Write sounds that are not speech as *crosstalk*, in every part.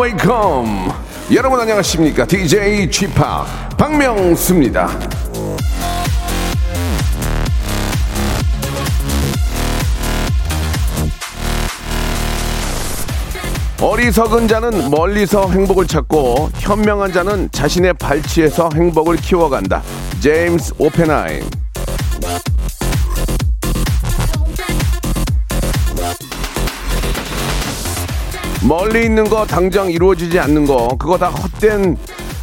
welcome. 여러분 안녕하십니까? DJ g p 박명수입니다. 어리석은 자는 멀리서 행복을 찾고 현명한 자는 자신의 발치에서 행복을 키워간다. 제임스 오펜하임. 멀리 있는 거 당장 이루어지지 않는 거 그거 다 헛된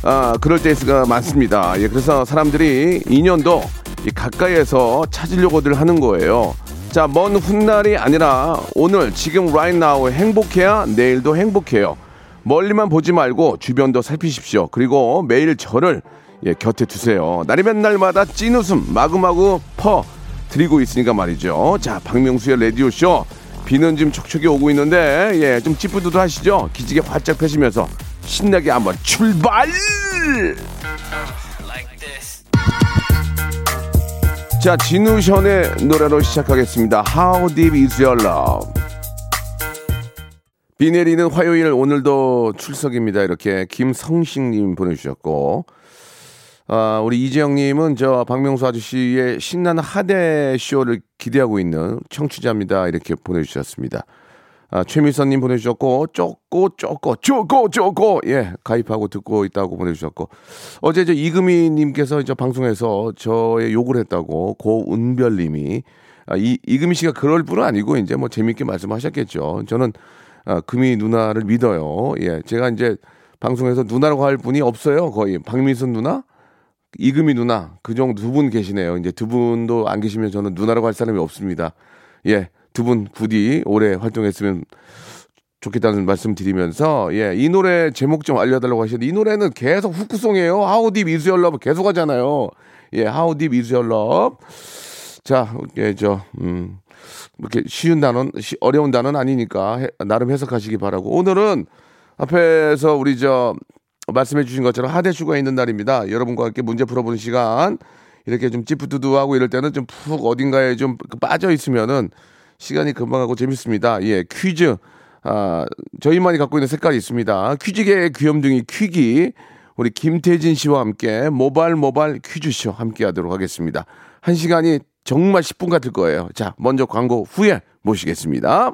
아, 그럴 때가 많습니다. 예, 그래서 사람들이 인연도 이 가까이에서 찾으려고들 하는 거예요. 자, 먼 훗날이 아니라 오늘 지금 right now 행복해야 내일도 행복해요. 멀리만 보지 말고 주변도 살피십시오. 그리고 매일 저를 예, 곁에 두세요. 날이면 날마다 찐 웃음 마구마구 퍼 드리고 있으니까 말이죠. 자, 박명수의 라디오 쇼 비는 지금 촉촉이 오고 있는데 예, 좀 찌뿌드도 하시죠. 기지개 활짝 펴시면서 신나게 한번 출발! 자, 진우션의 노래로 시작하겠습니다. How Deep Is Your Love? 비 내리는 화요일 오늘도 출석입니다. 이렇게 김성식님 보내주셨고, 아, 우리 이재영님은 저 박명수 아저씨의 신나는 하대 쇼를 기대하고 있는 청취자입니다. 이렇게 보내주셨습니다. 아, 최미선님 보내주셨고, 쪼꼬, 쪼꼬, 쪼꼬, 쪼꼬, 예, 가입하고 듣고 있다고 보내주셨고, 어제 저 이금희님께서 저 방송에서 저의 욕을 했다고 고은별님이, 아, 이, 이금희 씨가 그럴 분은 아니고, 이제 뭐 재밌게 말씀하셨겠죠. 저는, 아, 금희 누나를 믿어요. 예, 제가 이제 방송에서 누나라고 할 분이 없어요. 거의. 박미선 누나? 이금희 누나 그 정도 두 분 계시네요. 이제 두 분도 안 계시면 저는 누나라고 할 사람이 없습니다. 예, 두 분 부디 오래 활동했으면 좋겠다는 말씀 드리면서 예, 이 노래 제목 좀 알려달라고 하시는데 이 노래는 계속 후크송이에요. How Deep Is Your Love 계속 하잖아요. 예, How Deep Is Your Love. 자, 예, 저, 음, 이렇게 쉬운 단어는, 쉬- 어려운 단어는 아니니까 해- 나름 해석하시기 바라고. 오늘은 앞에서 우리 저 말씀해 주신 것처럼 하대슈가 있는 날입니다. 여러분과 함께 문제 풀어보는 시간. 이렇게 좀 찌푸두두하고 이럴 때는 좀 푹 어딘가에 좀 빠져 있으면은 시간이 금방 가고 재밌습니다. 예, 퀴즈. 아, 저희만이 갖고 있는 색깔이 있습니다. 퀴즈계의 귀염둥이 퀴기. 우리 김태진 씨와 함께 모발 모발 퀴즈쇼 함께 하도록 하겠습니다. 한 시간이 정말 10분 같을 거예요. 자, 먼저 광고 후에 모시겠습니다.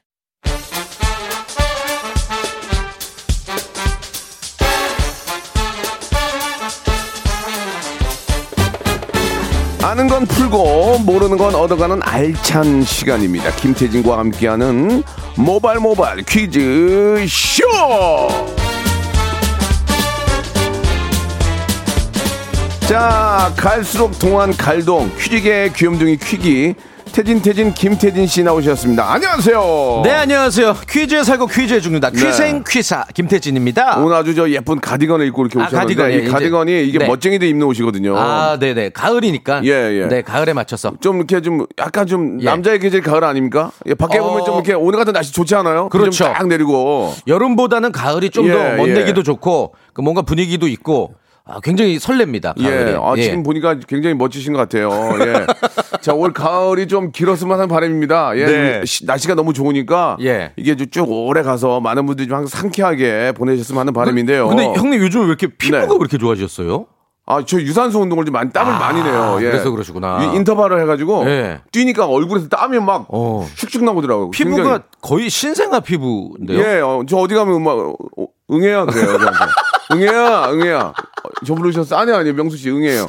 아는 건 풀고 모르는 건 얻어가는 알찬 시간입니다. 김태진과 함께하는 모발 모발 퀴즈 쇼. 자 갈수록 동안 갈동 퀴즈계의 귀염둥이 퀴기 태진 태진 김태진 씨 나오셨습니다. 안녕하세요. 네, 안녕하세요. 퀴즈에 살고 퀴즈에 죽는다. 퀴생 퀴사 김태진입니다. 오늘 아주 저 예쁜 가디건을 입고 이렇게 아, 오셨는데 가디건, 예, 이 이제. 가디건이 이게 네. 멋쟁이들 입는 옷이거든요. 아, 네, 네. 가을이니까. 예, 예. 네, 가을에 맞춰서. 좀 이렇게 좀 약간 좀 예. 남자의 계절 가을 아닙니까? 예, 밖에 어. 보면 좀 이렇게 오늘 같은 날씨 좋지 않아요? 그렇죠. 좀딱 내리고. 여름보다는 가을이 좀더 예, 멋내기도 예. 좋고 그 뭔가 분위기도 있고 아, 굉장히 설렙니다. 가을이. 예, 아, 지금 보니까 굉장히 멋지신 것 같아요. 예. *laughs* 자, 올 가을이 좀 길었으면 하는 바람입니다. 예. 네. 시- 날씨가 너무 좋으니까. 예. 이게 좀쭉 오래 가서 많은 분들이 좀 항상 상쾌하게 보내셨으면 하는 바람인데요. 근데 형님 요즘 왜 이렇게 피부가 네. 그렇게 좋아지셨어요? 아, 저 유산소 운동을 좀 많이 땀을 아, 많이 내요. 예. 그래서 그러시구나. 이 인터벌을 해가지고 예. 뛰니까 얼굴에서 땀이 막 어. 슉슉 나오더라고요. 피부가 굉장히. 거의 신생아 피부인데요. 예, 어, 저 어디 가면 막 어, 어, 응애야 그래요. 응애야, 응애야. 어, 저 부르셨어? 아니 아니 명수 씨 응애요.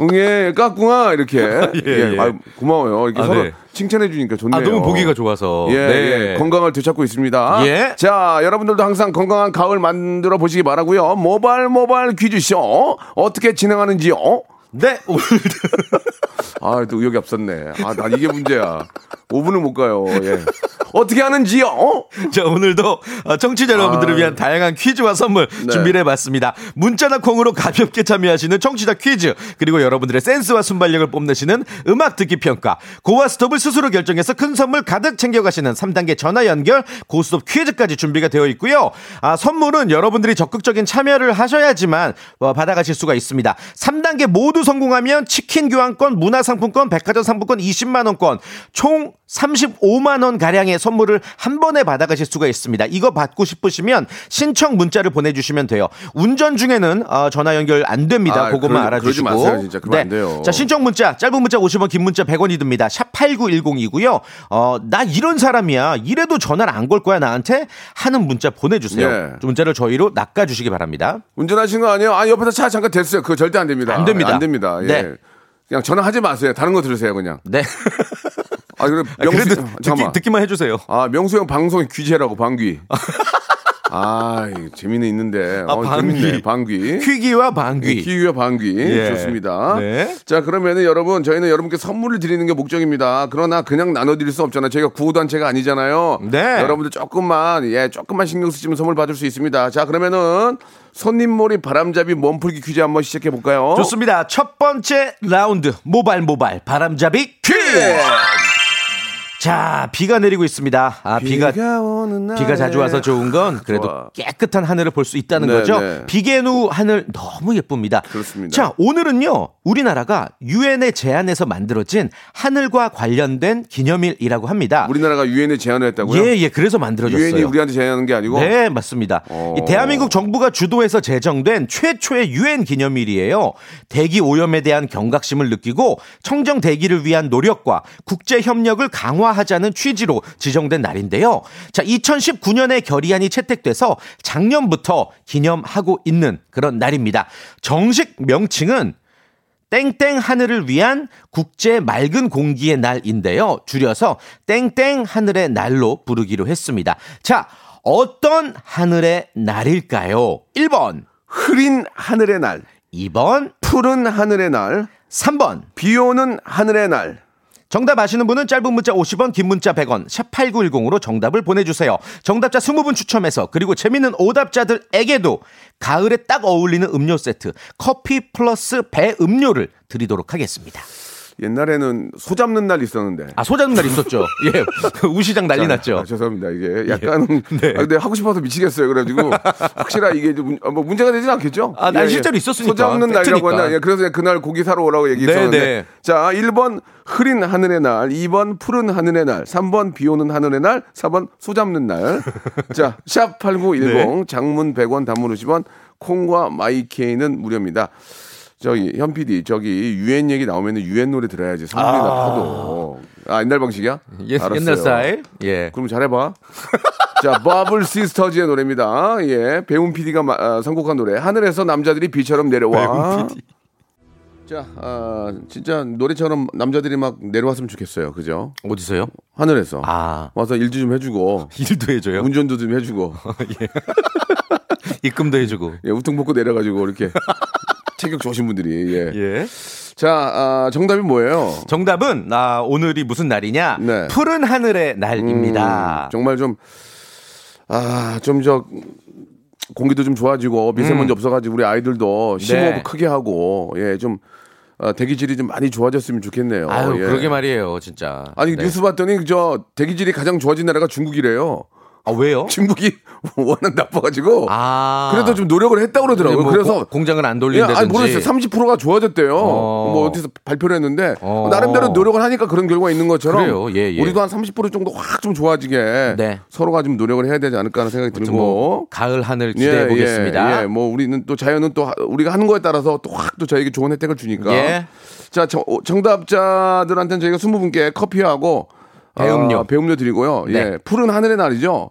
응애 깍꿍아 이렇게. *laughs* 예, 예. 아, 고마워요. 이렇게 아, 서로 네. 칭찬해 주니까 좋네요. 아, 너무 보기가 좋아서. 예, 네. 예, 건강을 되찾고 있습니다. 예. 자, 여러분들도 항상 건강한 가을 만들어 보시기 바라고요. 모발 모발 퀴즈쇼 어떻게 진행하는지요? 네, *laughs* 아, 또 의욕이 없었네. 아, 난 이게 문제야. 5분을 못 가요. 예. 어떻게 하는지요? 어? *laughs* 자, 오늘도 어, 청취자 여러분들을 위한 다양한 퀴즈와 선물 아. 네. 준비를 해봤습니다. 문자나 콩으로 가볍게 참여하시는 청취자 퀴즈, 그리고 여러분들의 센스와 순발력을 뽐내시는 음악 듣기 평가, 고와 스톱을 스스로 결정해서 큰 선물 가득 챙겨가시는 3단계 전화 연결, 고스톱 퀴즈까지 준비가 되어 있고요. 아, 선물은 여러분들이 적극적인 참여를 하셔야지만 어, 받아가실 수가 있습니다. 3단계 모두 성공하면 치킨 교환권, 문화상품권, 백화점 상품권 20만원권, 총 35만원 가량의 선물을 한 번에 받아가실 수가 있습니다. 이거 받고 싶으시면 신청 문자를 보내주시면 돼요. 운전 중에는 어, 전화 연결 안 됩니다. 아, 그것만 그러지- 알아주시고. 네. 그러지 마세요, 진짜. 그러면 안 돼요. 자, 신청 문자, 짧은 문자 50원, 긴 문자 100원이 듭니다. 샵 8910이고요. 어, 나 이런 사람이야. 이래도 전화를 안 걸 거야, 나한테? 하는 문자 보내주세요. 예. 문자를 저희로 낚아주시기 바랍니다. 운전하신 거 아니에요? 아, 옆에서 차 잠깐 됐어요. 그거 절대 안 됩니다. 안 됩니다. 안 됩니다. 예. 네. 그냥 전화하지 마세요. 다른 거 들으세요, 그냥. 네. *laughs* 아, 그래, 아, 명수, 그래도 잠깐만. 듣기, 만 해주세요. 아, 명수 형 방송에 귀재라고, 방귀. 아, 재미는 있는데. 아, 어, 방귀. 재밌네, 방귀. 퀴기와 방귀. 키위와 방귀. 예. 좋습니다. 네. 자, 그러면은 여러분, 저희는 여러분께 선물을 드리는 게 목적입니다. 그러나 그냥 나눠드릴 수 없잖아요. 저희가 구호단체가 아니잖아요. 네. 여러분들 조금만, 예, 조금만 신경 쓰시면 선물 받을 수 있습니다. 자, 그러면은 손님몰이 바람잡이 몸풀기 퀴즈 한번 시작해 볼까요? 좋습니다. 첫 번째 라운드 모발 모발 바람잡이 퀴즈. 자 비가 내리고 있습니다. 아 비가 날에 비가 자주 와서 좋은 건 그래도 좋아. 깨끗한 하늘을 볼 수 있다는 네, 거죠. 네. 비계누 하늘 너무 예쁩니다. 그렇습니다. 자, 오늘은요. 우리나라가 유엔의 제안에서 만들어진 하늘과 관련된 기념일이라고 합니다. 우리나라가 유엔에 제안을 했다고요? 예, 예. 그래서 만들어졌어요. 유엔이 우리한테 제안하는 게 아니고 네, 맞습니다. 어. 이 대한민국 정부가 주도해서 제정된 최초의 유엔 기념일이에요. 대기 오염에 대한 경각심을 느끼고 청정 대기를 위한 노력과 국제 협력을 강화 하자는 취지로 지정된 날인데요. 자, 2019년에 결의안이 채택돼서 작년부터 기념하고 있는 그런 날입니다. 정식 명칭은 땡땡 하늘을 위한 국제 맑은 공기의 날인데요. 줄여서 땡땡 하늘의 날로 부르기로 했습니다. 자, 어떤 하늘의 날일까요? 1번, 흐린 하늘의 날, 2번, 푸른 하늘의 날, 3번. 비 오는 하늘의 날. 정답 아시는 분은 짧은 문자 50원, 긴 문자 100원, 샵8910으로 정답을 보내주세요. 정답자 20분 추첨해서 그리고 재밌는 오답자들에게도 가을에 딱 어울리는 음료 세트, 커피 플러스 배 음료를 드리도록 하겠습니다. 옛날에는 소 잡는 날 있었는데. 아, 소 잡는 날 있었죠. *laughs* 예. *laughs* 우시장 난리 자, 났죠. 아, 죄송합니다. 이게 약간 네. 아, 근데 하고 싶어서 미치겠어요. 그래가지고 확실하 이게 좀 문- 어, 뭐 문제가 되진 않겠죠? 아, 날 실제로 있었으니까. 소 잡는 날이라고. 하나. 예, 그래서 그날 고기 사러 오라고 얘기했었는데. 네, 네. 자, 1번 흐린 하늘의 날, 2번 푸른 하늘의 날, 3번 비 오는 하늘의 날, 4번 소 잡는 날. *laughs* 자, 샵8910 네. 장문 100원 단문 50원 콩과 마이케이는 무료입니다. 저기 현 PD 저기 유엔 얘기 나오면은 유엔 노래 들어야지 선물이나 파도. 아 옛날 방식이야? 예, 알았어요. 옛날 스타일. 예. 그럼 잘해봐. *laughs* 자, 버블 시스터즈의 노래입니다. 예, 배운 PD가 아, 선곡한 노래. 하늘에서 남자들이 비처럼 내려와. 자, 아, 진짜 노래처럼 남자들이 막 내려왔으면 좋겠어요. 그죠? 어디서요? 하늘에서. 아, 와서 일도 좀 해주고, *laughs* 일도 해줘요. 운전도 좀 해주고, *laughs* 입금도 해주고. 예, 우퉁 벗고 내려가지고 이렇게 체격 좋으신 분들이. 예. 예. 자, 아, 정답이 뭐예요? 정답은 아, 오늘이 무슨 날이냐? 네. 푸른 하늘의 날입니다. 음, 정말 좀, 아, 좀 저, 공기도 좀 좋아지고 미세먼지 없어가지고 우리 아이들도 심호흡 음. 네. 크게 하고, 예, 좀, 아, 대기질이 좀 많이 좋아졌으면 좋겠네요. 아유, 예. 그러게 말이에요, 진짜. 아니, 네. 뉴스 봤더니 저 대기질이 가장 좋아진 나라가 중국이래요. 아, 왜요? *laughs* 중국이 워낙 나빠가지고. 아. 그래도 좀 노력을 했다고 그러더라고요. 뭐 그래서 고- 공장을 안 예, 돌린다든지. 아니 모르겠어요. 30%가 좋아졌대요. 어. 뭐 어디서 발표를 했는데 어. 나름대로 노력을 하니까 그런 결과가 있는 것처럼 그래요. 예, 예. 우리도 한 30% 정도 확 좀 좋아지게 네. 서로가 좀 노력을 해야 되지 않을까 하는 생각이 들고. 뭐 가을 하늘 기대해 보겠습니다. 예, 예. 뭐 우리는 또 자연은 또 하- 우리가 하는 거에 따라서 또 확 또 저에게 좋은 혜택을 주니까. 예. 자, 저- 어, 정답자들한테는 저희가 20분께 커피하고 배음료. 아, 배음료 드리고요. 네. 예. 푸른 하늘의 날이죠.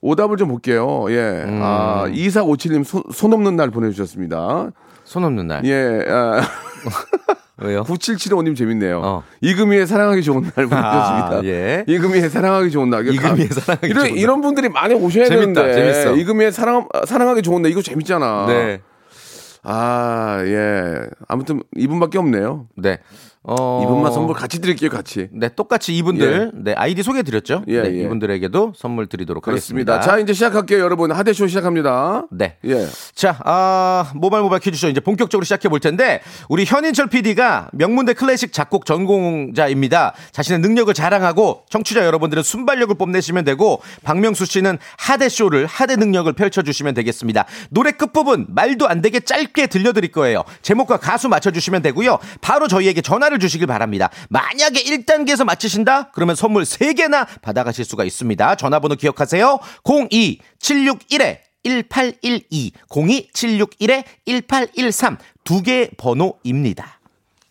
오답을 좀 볼게요. 예. 음. 아, 2457님 손, 손 없는 날 보내주셨습니다. 손 없는 날. 예. 아, *laughs* 왜요? 9775님 재밌네요. 어. 이금희의 사랑하기 좋은 날 보내주셨습니다. 아, 예. 이금희의 사랑하기 좋은 날. 이금희의 사랑하기 이런, 좋은 날. 이런 분들이 많이 오셔야 재밌다, 되는데. 재밌어. 이금희의 사랑, 사랑하기 좋은 날. 이거 재밌잖아. 네. 아, 예. 아무튼 이분밖에 없네요. 네. 어. 이분만 선물 같이 드릴게요, 같이. 네, 똑같이 이분들, 네, 아이디 소개해 드렸죠? 예, 네, 예. 이분들에게도 선물 드리도록 그렇습니다. 하겠습니다. 자, 이제 시작할게요, 여러분. 하대쇼 시작합니다. 네. 예. 자, 아, 모바일 모바일 퀴즈쇼 이제 본격적으로 시작해 볼 텐데, 우리 현인철 PD가 명문대 클래식 작곡 전공자입니다. 자신의 능력을 자랑하고, 청취자 여러분들은 순발력을 뽐내시면 되고, 박명수 씨는 하대쇼를, 하대 능력을 펼쳐주시면 되겠습니다. 노래 끝부분, 말도 안 되게 짧게 들려드릴 거예요. 제목과 가수 맞춰주시면 되고요. 바로 저희에게 전화를 주시길 바랍니다. 만약에 1단계에서 맞히신다? 그러면 선물 3개나 받아가실 수가 있습니다. 전화번호 기억하세요. 02761에 1812 02761에 1813 두 개 번호입니다.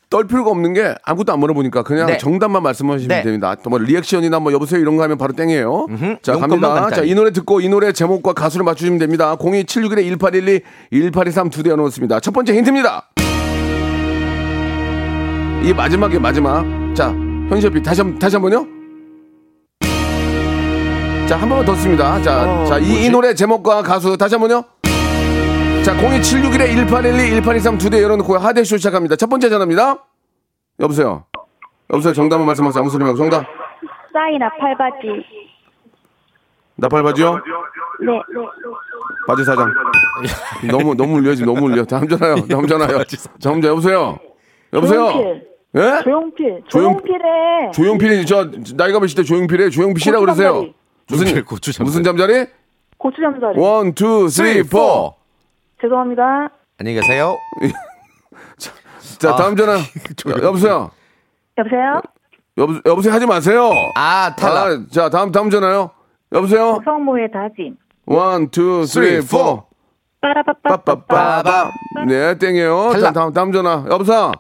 떨 필요가 없는 게 아무것도 안 물어보니까 그냥 네. 정답만 말씀하시면 네. 됩니다. 또뭐 리액션이나 뭐 여보세요 이런 거 하면 바로 땡이에요. 자, 용건만 갑니다. 자, 이 노래 듣고 이 노래 제목과 가수를 맞추시면 됩니다. 02761에 1812 1823 두 대 넣었습니다. 첫 번째 힌트입니다. 이 마지막에 마지막. 자, 현시피 다시 한 다시 한 번요. 자, 한 번만 더 씁니다. 자, 어, 자, 이, 이? 노래 제목과 가수 다시 한 번요. 자, 02761에 1812 1823 두 대 열어놓고 하대쇼 시작합니다. 첫 번째 전화입니다. 여보세요. 여보세요. 정답만 말씀하세요. 아무 소리 말고 정답. 싸이 나 팔바지. 나팔바지요? 네. 바지 사장. 너무 너무 울려 지금 너무 울려. 다음 전화요. 다음 전화요. 다음 전화 여보세요. 여보세요. 조용필. 예? 조용필. 조용- 조용필의. 조용필이 저 나이가 몇일 때 조용필의 조용필 씨라 그러세요. 무슨 조용필 고추 잠자리. 무슨 잠자리? 고추 잠자리. one, two, three, four. 죄송합니다. 안녕히 계세요. *laughs* 자, 아, 다음 전화. *laughs* 여보세요. 여보세요? 여보 여보세요 하지 마세요. 아, 탈락. 아, 자, 다음 다음 전화요. 여보세요. 성모의 다짐. one, two, three, four. 빠라빠빠빠빠. 빠빠빠. 네, 땡이에요. 자, 탈락. 다음 다음 전화. 여보세요.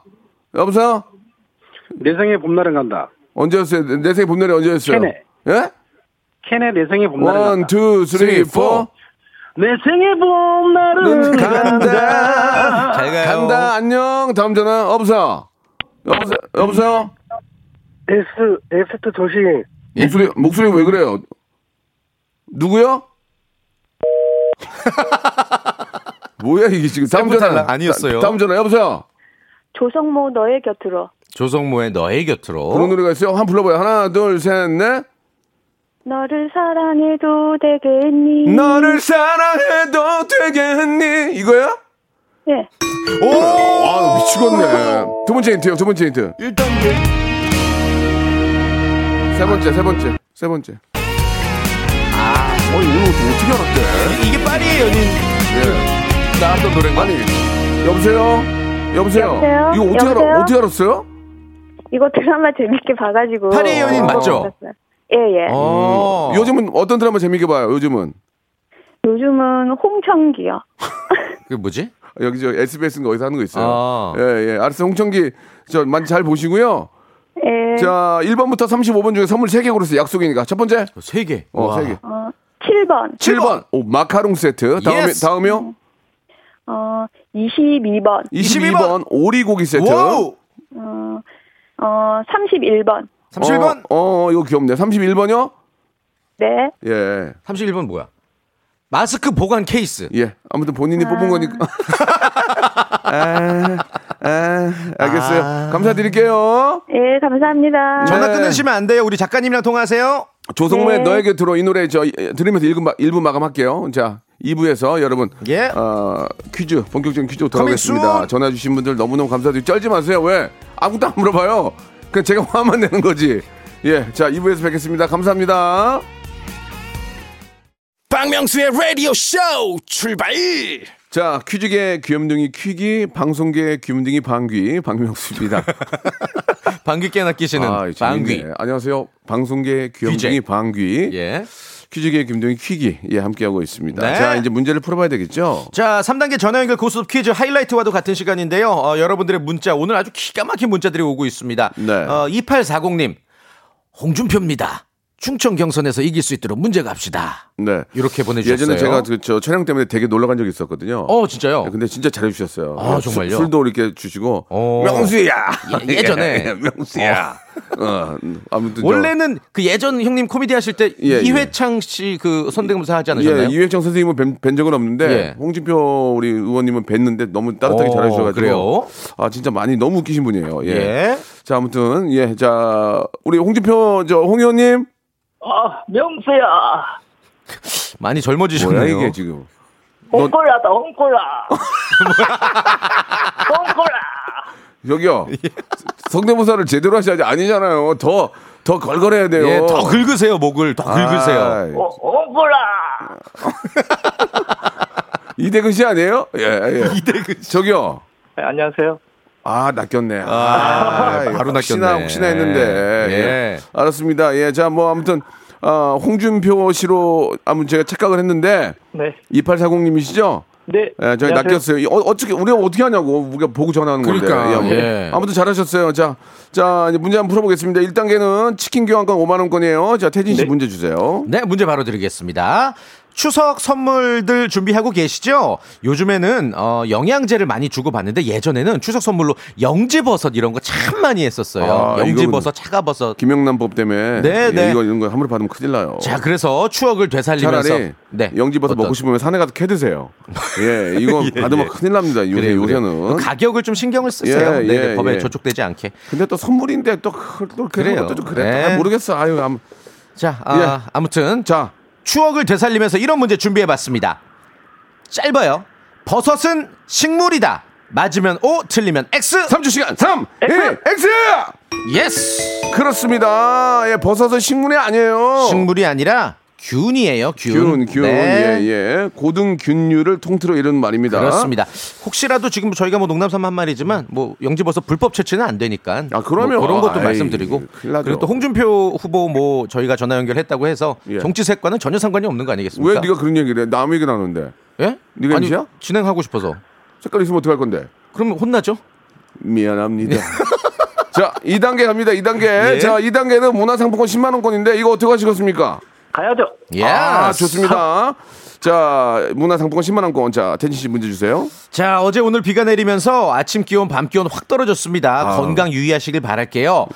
여보세요. 내 생에 봄날은 간다. 언제였어요? 내 생에 봄날이 언제였어요? 캔의. 예? 캔의 내 생에 봄날은 one, 간다. two, three, four. 내 생에 봄날은 간다. 잘 가요. 간다. 안녕. 다음 전화. 여보세요. 여보세요. 여보세요. 에스 에스트 조심. 목소리 목소리 왜 그래요? 누구요? *laughs* 뭐야 이게 지금 다음 전화 아니었어요. 다- 다음 전화 여보세요. 조성모 너의 곁으로. 조성모의 너의 곁으로. 그런 노래가 있어요. 한번 불러봐요. 하나, 둘, 셋, 넷. 너를 사랑해도 되겠니? 너를 사랑해도 되겠니? 이거야? 예. 오, 아 미치겠네. 두 번째 힌트요. 두 번째 힌트. 1단계. 세 번째, 세 번째, 세 번째. 아, 어, 이거 어떻게 알았대? 이게 파리의 연인 예. 나왔던 노래인가? 아니, 여보세요? 여보세요? 여보세요? 이거 어떻게, 여보세요? 알아, 어떻게 알았어요? 이거 드라마 재밌게 봐가지고. 파리의 연인 어, 맞죠? 봤어요. 예, 예. 어. 요즘은 어떤 드라마 재밌게 봐요, 요즘은? 요즘은 홍청기요. *laughs* 그게 뭐지? 여기 저 SBS인가 어디서 하는 거 있어요. 아. 예, 예. 알았어요. 홍청기, 저, 많이 잘 보시고요. 예. 자, 1번부터 35번 중에 선물 3개 고르세요. 약속이니까. 첫 번째, 세 개. 어, 와. 3개. 어, 7번. 7번, 오, 마카롱 세트. 다음에, yes. 다음이요? 어, 22번. 22번, 오리고기 세트. wow. 어, 어, 31번. 31번. 어, 어, 이거 귀엽네. 31번이요? 네. 예. 31번 뭐야? 마스크 보관 케이스. 예. 아무튼 본인이 뽑은 거니까. *laughs* 아, 아, 알겠어요. 감사드릴게요. 예, 감사합니다. 전화 네. 끊으시면 안 돼요. 우리 작가님이랑 통화하세요. 조성모의 네. 너에게 들어 이 노래 저 예, 들으면서 1부, 마, 1부 마감할게요. 자, 2부에서 여러분 예. 어, 퀴즈 본격적인 퀴즈 돌아오겠습니다. 전화 주신 분들 너무너무 감사드리고 쩔지 마세요. 왜? 아무것도 안 물어봐요. 그냥 제가 화만 내는 거지. 예, 자 2부에서 뵙겠습니다. 감사합니다. 박명수의 라디오 쇼 출발 자, 퀴즈계 귀염둥이 퀴기, 방송계 귀염둥이 방귀, 박명수입니다. *laughs* 방귀 깨나 끼시는 아, 방귀. 안녕하세요. 방송계 귀염둥이. 방귀, 예. 퀴즈계 귀염둥이 퀴기, 예, 함께하고 있습니다. 네. 자, 이제 문제를 풀어봐야 되겠죠? 자, 3단계 전화 연결 고스톱 퀴즈 하이라이트와도 같은 시간인데요. 어, 여러분들의 문자 오늘 아주 기가 막힌 문자들이 오고 있습니다. 네. 어, 2840님. 홍준표입니다. 충청 경선에서 이길 수 있도록 문제 갑시다. 네. 이렇게 보내주셨어요. 예전에 제가 그, 저 촬영 때문에 되게 놀러 간 적이 있었거든요. 어, 진짜요? 네, 근데 진짜 잘해주셨어요. 아, 술- 정말요? 술도 이렇게 주시고. 어. 명수야! 예, 예전에. *laughs* 명수야! 어, 아무튼. 저- 원래는 그 예전 형님 코미디 하실 때 예, 이회창 씨 그 선대모사 하지 예, 않으셨나요? 이회창 선생님은 뵌, 뵌 적은 없는데 예. 홍진표 우리 의원님은 뵀는데 너무 따뜻하게 어, 잘해주셔가지고 그래요? 아 진짜 많이 너무 웃기신 분이에요. 예. 예. 자 아무튼 예, 자 우리 홍진표 저 홍 의원님 아, 명수야. 많이 뭐야 젊어지셨네요. 이게 지금 홍콜라다, 홍콜라. 홍콜라. *laughs* 여기요 성대모사를 제대로 하셔야지 아니잖아요. 더 더 걸걸해야 돼요. 예, 더 긁으세요, 목을. 더 긁으세요. 아이, 어, 홍콜라. *laughs* 이대근 씨 아니에요? 예, 예. *laughs* 이대근 씨. 저기요. 네, 안녕하세요. 아, 낚였네. 아, 아, 바로 혹시나, 낚였네. 혹시나 했는데. 예. 예. 알았습니다. 예, 자, 뭐, 아무튼, 어, 홍준표 씨로, 아무 제가 착각을 했는데, 네. 2840님이시죠? 네. 예, 저희. 낚였어요. 이 어, 어떻게, 우리가 어떻게 하냐고, 우리가 보고 전화하는 건데. 그러니까, 뭐. 예. 아무튼 잘하셨어요. 자, 자, 이제 문제 한번 풀어보겠습니다. 1단계는 치킨 교환권 5만 원권이에요. 자, 태진 씨 네. 문제 주세요. 네, 문제 바로 드리겠습니다. 추석 선물들 준비하고 계시죠? 요즘에는 어, 영양제를 많이 주고 받는데 예전에는 추석 선물로 영지버섯 이런 거 참 많이 했었어요. 아, 영지버섯, 차가버섯. 김영란법 때문에. 네, 예, 네. 이거, 이런 거 함부로 받으면 큰일 나요. 자, 그래서 추억을 되살리면서 차라리 네. 영지버섯 어떤- 먹고 싶으면 산에 가서 캐 드세요. *laughs* 예, 이거 받으면 큰일 납니다. 요새 그래요, 그래요. 요새는. 가격을 좀 신경을 쓰세요. 예, 네, 예, 법에 예. 저촉되지 않게. 근데 또 선물인데 또, 그- 또 그래요. 또 그래. 네. 아, 모르겠어. 아유, 아무. 자, 아, 예. 아무튼 자, 추억을 되살리면서 이런 문제 준비해봤습니다. 짧아요. 버섯은 식물이다. 맞으면 O, 틀리면 X. 3초 시간 3, 2, X! yes. 그렇습니다. 예, 버섯은 식물이 아니에요. 식물이 아니라 균이에요. 균. 균, 균. 네. 예, 예. 고등 균류를 통틀어 이런 말입니다. 그렇습니다. 혹시라도 지금 저희가 뭐 농담삼 한 말이지만 뭐 영지버섯 불법 채취는 안 되니까. 아, 그러면. 뭐 그런 것도 아이, 말씀드리고. 그리고 또 홍준표 후보 뭐 저희가 전화 연결했다고 해서 예. 정치색과는 전혀 상관이 없는 거 아니겠습니까? 왜 네가 그런 얘기를 해? 남 얘기 나누는데. 예? 네가 아니, MC야? 진행하고 싶어서. 색깔 있으면 어떡할 건데? 그러면 혼나죠? 미안합니다. *laughs* 자, 2단계 갑니다. 2단계. 예. 자, 2단계는 문화상품권 10만 원권인데 이거 어떻게 하시겠습니까? 가야죠. 예. 아, 좋습니다. 자, 문화상품권 10만 원권. 자, 텐진 씨 문제 주세요. 자, 어제 오늘 비가 내리면서 아침 기온, 밤 기온 확 떨어졌습니다. 아. 건강 유의하시길 바랄게요.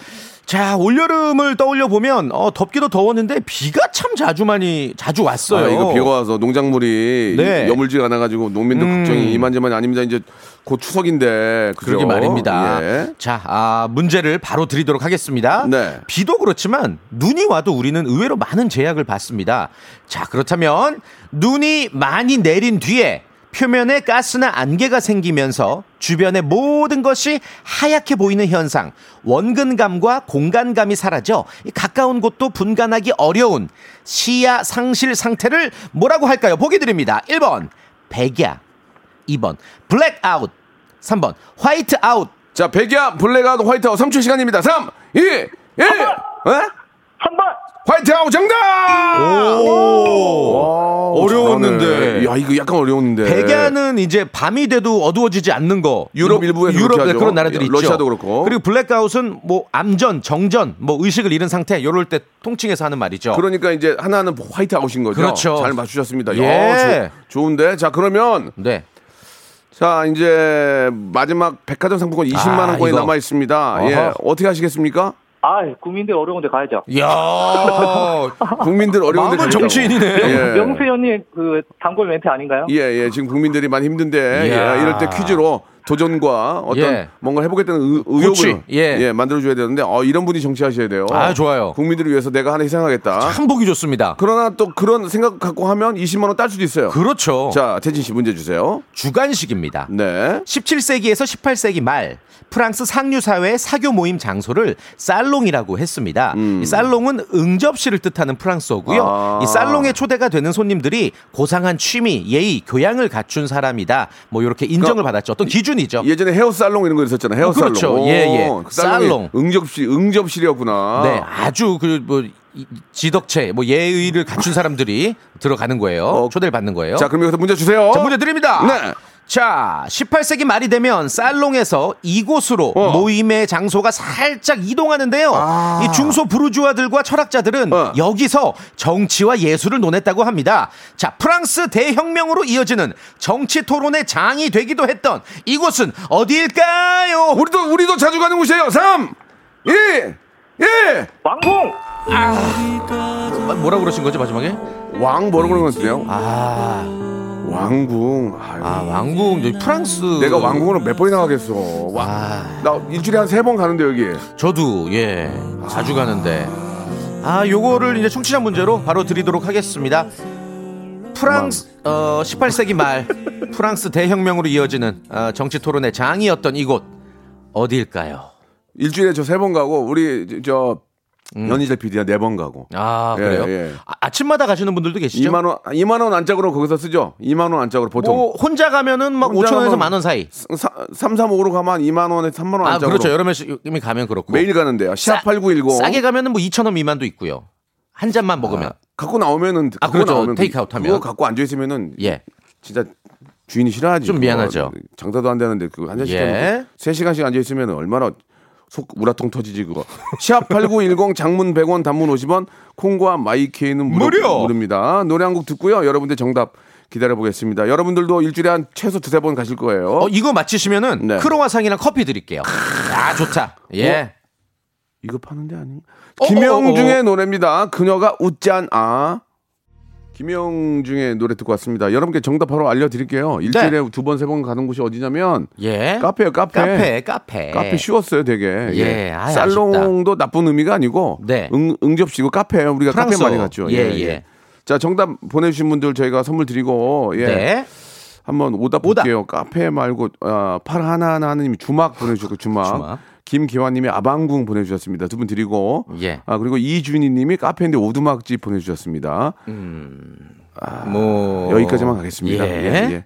자, 올여름을 떠올려 보면 어, 덥기도 더웠는데 비가 참 자주 많이 자주 왔어요. 아, 이거 비가 와서 농작물이 네. 여물지가 않아 가지고 농민들 음. 걱정이 이만저만이 아닙니다. 이제 곧 추석인데. 그죠? 그러게 말입니다. 예. 자, 아, 문제를 바로 드리도록 하겠습니다. 네. 비도 그렇지만 눈이 와도 우리는 의외로 많은 제약을 받습니다. 자, 그렇다면 눈이 많이 내린 뒤에 표면에 가스나 안개가 생기면서 주변의 모든 것이 하얗게 보이는 현상, 원근감과 공간감이 사라져 이 가까운 곳도 분간하기 어려운 시야 상실 상태를 뭐라고 할까요? 보기 드립니다. 1번 백야, 2번 블랙아웃, 3번 화이트아웃. 자, 백야, 블랙아웃, 화이트아웃 3초 시간입니다. 3, 2, 1. 예? 한 번. 화이트아웃 정답! 오, 어려웠는데. 잘하네. 야, 이거 약간 어려웠는데. 백야는 이제 밤이 돼도 어두워지지 않는 거. 유럽 일부에서 유럽 하죠. 그런 나라들이 있죠. 러시아도 그렇고. 그리고 블랙아웃은 뭐 암전, 정전, 뭐 의식을 잃은 상태 요럴 때 통칭해서 하는 말이죠. 그러니까 이제 하나는 화이트아웃인 거죠. 그렇죠. 잘 맞추셨습니다. 예. 야, 조- 좋은데. 자, 그러면 네. 자, 이제 마지막 백화점 상품권 20만 아, 원권이 이거. 남아 있습니다. 예. 어허. 어떻게 하시겠습니까? 아, 국민들 어려운데 가야죠. 이야. *laughs* 국민들 어려운데 마음은. 정치인이네. 예. 명수 형님 그 단골 멘트 아닌가요? 예, 예. 지금 국민들이 많이 힘든데. 예, 이럴 때 퀴즈로 도전과 어떤 예. 뭔가 해보겠다는 의, 의욕을 그치, 예. 만들어줘야 되는데 어, 이런 분이 정치하셔야 돼요. 아, 좋아요. 국민들을 위해서 내가 하나 희생하겠다. 참 보기 좋습니다. 그러나 또 그런 생각 갖고 하면 20만 원 딸 수도 있어요. 그렇죠. 자, 태진 씨 문제 주세요. 주간식입니다. 네. 17세기에서 18세기 말 프랑스 상류 사회의 사교 모임 장소를 살롱이라고 했습니다. 이 살롱은 응접실을 뜻하는 프랑스어고요. 음. 아. 이 살롱에 초대가 되는 손님들이 고상한 취미, 예의, 교양을 갖춘 사람이다. 뭐 이렇게 인정을 받았죠. 어떤 기준이 죠. 예전에 헤어 살롱 이런 거 있었잖아요. 헤어 살롱. 그렇죠. 오, 예, 예. 그 살롱. 응접실, 응접실이었구나. 네, 아주 그 뭐 지덕체, 뭐 예의를 갖춘 사람들이 들어가는 거예요. 어. 초대를 받는 거예요. 자, 그럼 여기서 문제 주세요. 자, 문제 드립니다. 네. 자, 18세기 말이 되면 살롱에서 이곳으로 어. 모임의 장소가 살짝 이동하는데요. 아. 이 중소 부르주아들과 철학자들은 어. 여기서 정치와 예술을 논했다고 합니다. 자, 프랑스 대혁명으로 이어지는 정치 토론의 장이 되기도 했던 이곳은 어디일까요? 우리도, 우리도 자주 가는 곳이에요. 3, 2, 1. 왕궁! 뭐라 그러신 거죠, 마지막에? 왕 뭐라고 그러는 것 같은데요? 아, 왕궁. 아유, 아 왕궁, 저기 프랑스. 내가 왕궁으로 몇 번이나 가겠어. 와, 아. 나 일주일에 한 세 번 가는데 여기. 저도 예 자주 가는데 아 요거를 이제 청취자 문제로 바로 드리도록 하겠습니다. 프랑스 어 18세기 말 *laughs* 프랑스 대혁명으로 이어지는 어, 정치 토론의 장이었던 이곳 어디일까요? 일주일에 저 세 번 가고 우리 저 연희재 PD가 네번 가고. 아 예, 그래요? 예. 아침마다 가시는 분들도 계시죠? 2만 원, 2만 원 안짝으로 거기서 쓰죠. 2만 원 안짝으로 보통. 뭐 혼자 가면은 막 혼자 5천 원에서 만 원 사이. 3, 3, 5로 가면 2만 원에 3만 원 아 안짝으로. 그렇죠. 여러 명이 가면 그렇고 매일 가는데요. 싸- 샵8910. 싸게 가면은 뭐 2천 원 미만도 있고요. 한 잔만 먹으면 갖고 나오면은 아, 갖고 그렇죠. 나오면 그- 테이크아웃 하면. 그거 갖고 앉아 있으면은 예. 진짜 주인이 싫어하지. 좀. 미안하죠. 장사도 안 되는데 그거 한 잔씩 예. 예. 3시간씩 앉아 있으면 얼마나 속 우라통 터지지 그거. 샵8910 장문 100원 단문 50원 콩과 마이케이는 무료, 무료! 무료입니다. 노래 한 곡 듣고요. 여러분들 정답 기다려 보겠습니다. 여러분들도 일주일에 한 최소 두세 번 가실 거예요. 어 이거 맞히시면은 네. 크로와상이랑 커피 드릴게요. 아 좋다. 예. 이거 파는 데 아니? 어, 김영중의 어, 어. 노래입니다. 그녀가 웃지 않아. 김영중의 노래 듣고 왔습니다. 여러분께 정답 바로 알려드릴게요. 일주일에 두 번, 세 번 가는 곳이 어디냐면 예. 카페요, 카페. 카페, 카페. 카페 쉬웠어요, 되게. 예, 아이, 살롱도 나쁜 의미가 아니고 네. 응, 응접시고 카페예요. 우리가 카페 프랑스어. 많이 갔죠. 예, 예. 자, 정답 보내주신 분들 저희가 선물 드리고 예. 네. 한번 오답 오답. 볼게요. 카페 말고 아, 팔 하나 하나 하느님이 주막 보내주셨고 주막. 주막. 김기환님이 아방궁 보내주셨습니다. 두 분 드리고 예. 아 그리고 이준희님이 카페인데 오두막집 보내주셨습니다. 뭐 여기까지만 가겠습니다. 예. 예, 예.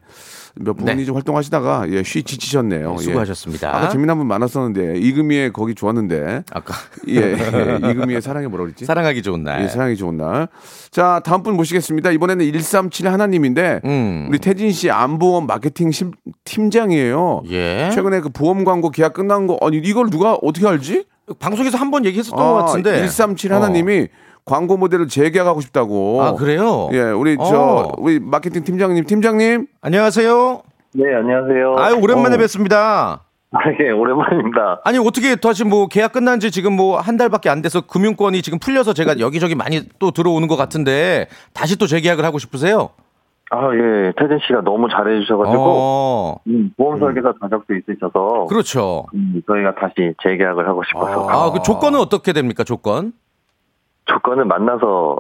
몇 분이 네. 좀 활동하시다가 예, 쉬 지치셨네요. 예. 수고하셨습니다. 아까 재미난 분 많았었는데 이금희의 거기 좋았는데 아까 예, 예. 이금희의 사랑이 뭐라 그랬지? 사랑하기 좋은 날. 예, 사랑이 좋은 날. 자, 다음 분 모시겠습니다. 이번에는 137 하나님인데 음. 우리 태진 씨 안보험 마케팅 심- 팀장이에요. 예. 최근에 그 보험 광고 계약 끝난 거 아니 이걸 누가 어떻게 알지? 방송에서 한 번 얘기했었던 것 같은데. 137 하나님이 광고 모델을 재계약하고 싶다고. 아 그래요? 예, 우리 저 어. 우리 마케팅 팀장님, 팀장님. 안녕하세요. 네, 안녕하세요. 아유 오랜만에 어, 뵙습니다. 예, 오랜만입니다. 아니 어떻게 다시 뭐 계약 끝난 지 지금 뭐 한 달밖에 안 돼서 금융권이 지금 풀려서 제가 여기저기 많이 또 들어오는 것 같은데 다시 또 재계약을 하고 싶으세요? 아, 예. 태진 씨가 너무 잘해주셔가지고, 어, 음, 보험 설계사 자격도 있으셔서, 그렇죠. 음, 저희가 다시 재계약을 하고 싶어서. 아, 그 조건은 어떻게 됩니까? 조건? 조건은 만나서,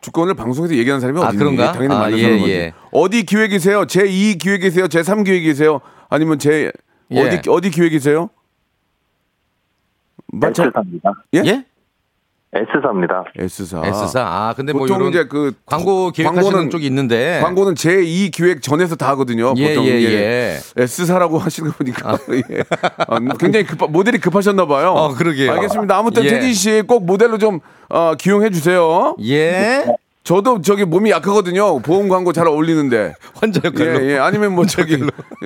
주권을 방송에서 얘기하는 사람이 아, 어디 그런가? 당연히 아, 만나서 예, 거지. 예. 어디 기획이세요? 제 2 기획이세요? 제 3 기획이세요? 아니면 제 예. 어디 어디 기획이세요? 말잘 S사입니다. 예? 예? S사입니다. S사. S사. 아, 근데 뭐 보통 이제 그 광고 기획하시는 광고는- 쪽이 있는데. 광고는 제2 기획 전에서 다 하거든요. 예, 보통 예, 이게 예. S사라고 *laughs* 하시는 거 보니까 예. 아, 굉장히 급 모델이 급하셨나 봐요. 어, 그러게요. 알겠습니다. 아무튼 예. 태진 씨 꼭 모델로 좀 어, 기용해 주세요. 예. 저도 저기 몸이 약하거든요. 보험 광고 잘 어울리는데. 환자 역할로. 예, 예. 아니면 뭐 저기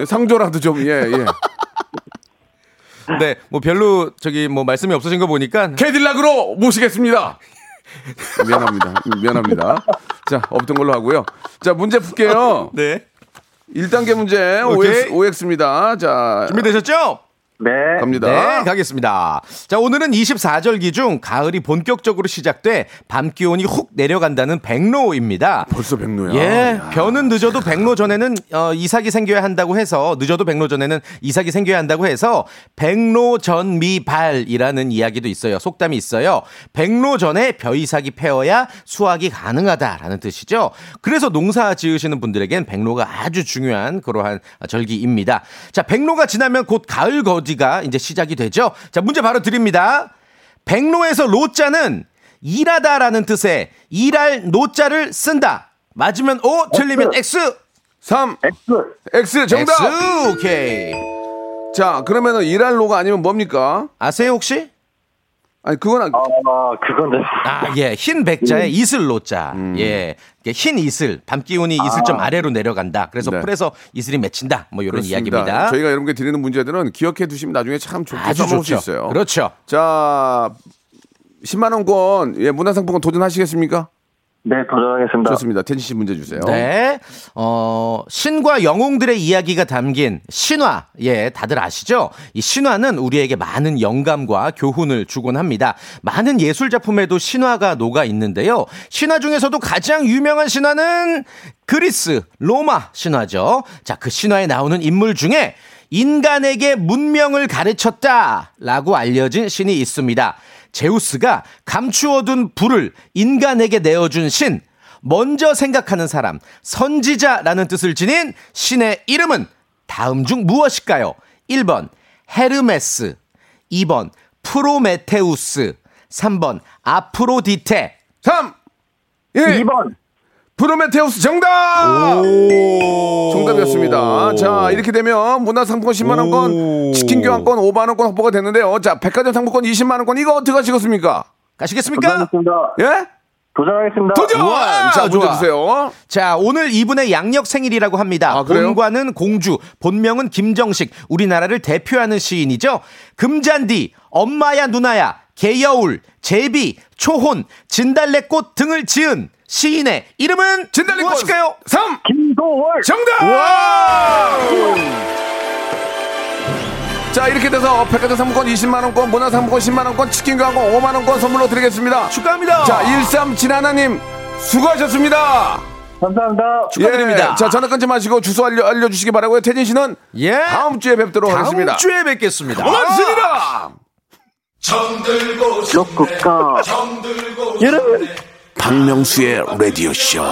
상조라도 좀 예, 예. 네, 뭐 별로 저기 뭐 말씀이 없으신 거 보니까 캐딜락으로 모시겠습니다. 미안합니다. 미안합니다. 자, 없던 걸로 하고요. 자, 문제 풀게요. 네. 1단계 문제 오케이. OX, OX입니다. 자, 준비되셨죠? 네. 갑니다. 네, 가겠습니다. 자, 오늘은 24절기 중 가을이 본격적으로 시작돼 밤 기온이 훅 내려간다는 백로입니다. 벌써 백로야. 예, 변은 늦어도 백로 전에는 어, 이삭이 생겨야 한다고 해서 늦어도 백로 전에는 이삭이 생겨야 한다고 해서 백로 전미발이라는 이야기도 있어요. 속담이 있어요. 백로 전에 벼이삭이 패어야 수확이 가능하다라는 뜻이죠. 그래서 농사 지으시는 분들에겐 백로가 아주 중요한 그러한 절기입니다. 자, 백로가 지나면 곧 가을 거 지가 이제 시작이 되죠. 자, 문제 바로 드립니다. 백로에서 로자는 일하다라는 뜻의 일할 노자를 쓴다. 맞으면 O, 틀리면 X. 3. X. X 정답. X. 오케이. 자, 그러면은 일할 로가 아니면 뭡니까? 아세요 혹시? 아니, 그건 아- 아, 그거는. 아, 예. 흰 백자에 이슬 로자. 예. 이게 흰 이슬. 밤 기온이 이슬 좀 아래로 내려간다. 그래서 네. 풀에서 이슬이 맺힌다. 뭐 이런 그렇습니다. 이야기입니다. 저희가 여러분께 드리는 문제들은 기억해 두시면 나중에 참 좋게 아주 써먹을 좋죠. 수 있어요. 그렇죠. 자, 10만 원권 예, 문화상품권 도전하시겠습니까? 네, 도전하겠습니다. 좋습니다. 텐시 씨 문제 주세요. 네. 어, 신과 영웅들의 이야기가 담긴 신화. 예, 다들 아시죠? 이 신화는 우리에게 많은 영감과 교훈을 주곤 합니다. 많은 예술 작품에도 신화가 녹아 있는데요. 신화 중에서도 가장 유명한 신화는 그리스, 로마 신화죠. 자, 그 신화에 나오는 인물 중에 인간에게 문명을 가르쳤다라고 알려진 신이 있습니다. 제우스가 감추어둔 불을 인간에게 내어준 신. 먼저 생각하는 사람, 선지자라는 뜻을 지닌 신의 이름은 다음 중 무엇일까요? 1번 헤르메스, 2번 프로메테우스, 3번 아프로디테. 3, 1. 2번. 프로메테우스 정답! 정답이었습니다. 자, 이렇게 되면 문화상품권 10만원권, 치킨 교환권 5만원권 확보가 됐는데요. 자, 백화점 상품권 20만원권, 이거 어떻게 하시겠습니까? 가시겠습니까? 도전하겠습니다. 예? 도전하겠습니다. 도전! 우와, 자, 문제 좋아. 주세요. 자, 오늘 이분의 양력 생일이라고 합니다. 아, 그래요? 본관은 공주, 본명은 김정식, 우리나라를 대표하는 시인이죠. 금잔디, 엄마야 누나야, 개여울, 제비, 초혼, 진달래꽃 등을 지은 시인의 이름은 진달래꽃 무엇일까요? 3, 김도월. 정답! 자, 이렇게 돼서 백화점 상품권 20만원권, 문화상품권 10만원권, 치킨 교환권 5만원권 선물로 드리겠습니다. 축하합니다. 자, 13진하나님, 수고하셨습니다. 감사합니다. 축하드립니다. 예, 자, 전화 끊지 마시고 주소 알려, 알려주시기 바라고요. 태진 씨는 예. 다음 주에 뵙도록 다음 하겠습니다. 주에 뵙겠습니다. 고맙습니다. 로쿠가. 여러분. 박명수의 라디오 쇼.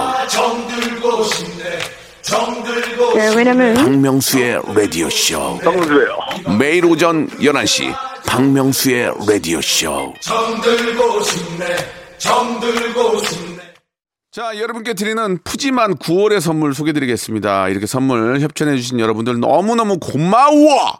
네, 왜냐면 박명수의 라디오 쇼. 정수예요. 매일 오전 11시 박명수의 라디오 쇼. 자, 여러분께 드리는 푸짐한 9월의 선물 소개드리겠습니다. 이렇게 선물 협찬해주신 여러분들 너무너무 고마워!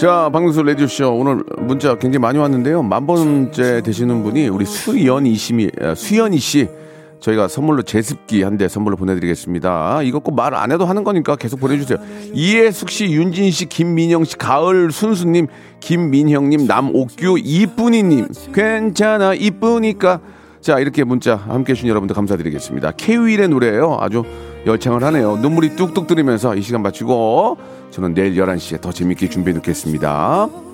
자, 박명수 레디오쇼. 오늘 문자 굉장히 많이 왔는데요. 만 번째 되시는 분이 우리 수연이 씨미, 아, 수연이 씨. 저희가 선물로 제습기 한 대 선물로 보내드리겠습니다. 이거 꼭 말 안 해도 하는 거니까 계속 보내주세요. 이해숙 씨, 윤진 씨, 김민영 씨, 가을 순수님, 김민형님, 남옥규, 이쁜이님. 괜찮아, 이쁘니까. 자, 이렇게 문자 함께 해주신 여러분들 감사드리겠습니다. K-윌의 노래예요 아주 열창을 하네요. 눈물이 뚝뚝 들으면서 이 시간 마치고 저는 내일 11시에 더 재밌게 준비해 놓겠습니다.